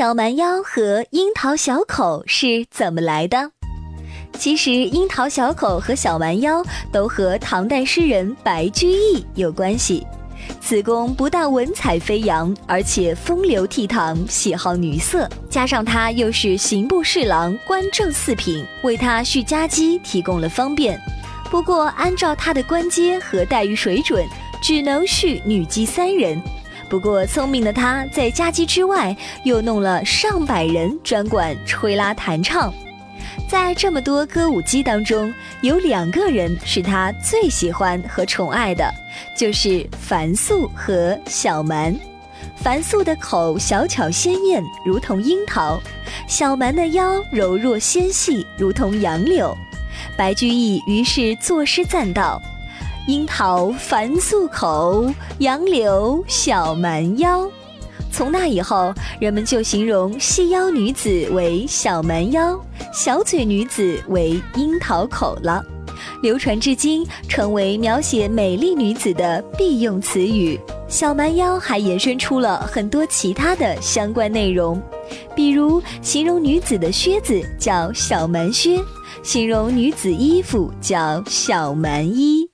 小蛮腰和樱桃小口是怎么来的？其实，樱桃小口和小蛮腰都和唐代诗人白居易有关系。此公不但文采飞扬，而且风流倜傥，喜好女色，加上他又是刑部侍郎，官正四品，为他续家姬提供了方便。不过，按照他的官阶和待遇水准，只能续女姬三人。不过，聪明的他在家姬之外，又弄了上百人专管吹拉弹唱。在这么多歌舞姬当中，有两个人是他最喜欢和宠爱的，就是樊素和小蛮。樊素的口小巧鲜艳，如同樱桃；小蛮的腰柔弱纤细，如同杨柳。白居易于是作诗赞道。樱桃樊素口，杨柳小蛮腰。从那以后，人们就形容细腰女子为小蛮腰，小嘴女子为樱桃口了，流传至今，成为描写美丽女子的必用词语。小蛮腰还延伸出了很多其他的相关内容，比如形容女子的靴子叫小蛮靴，形容女子衣服叫小蛮衣。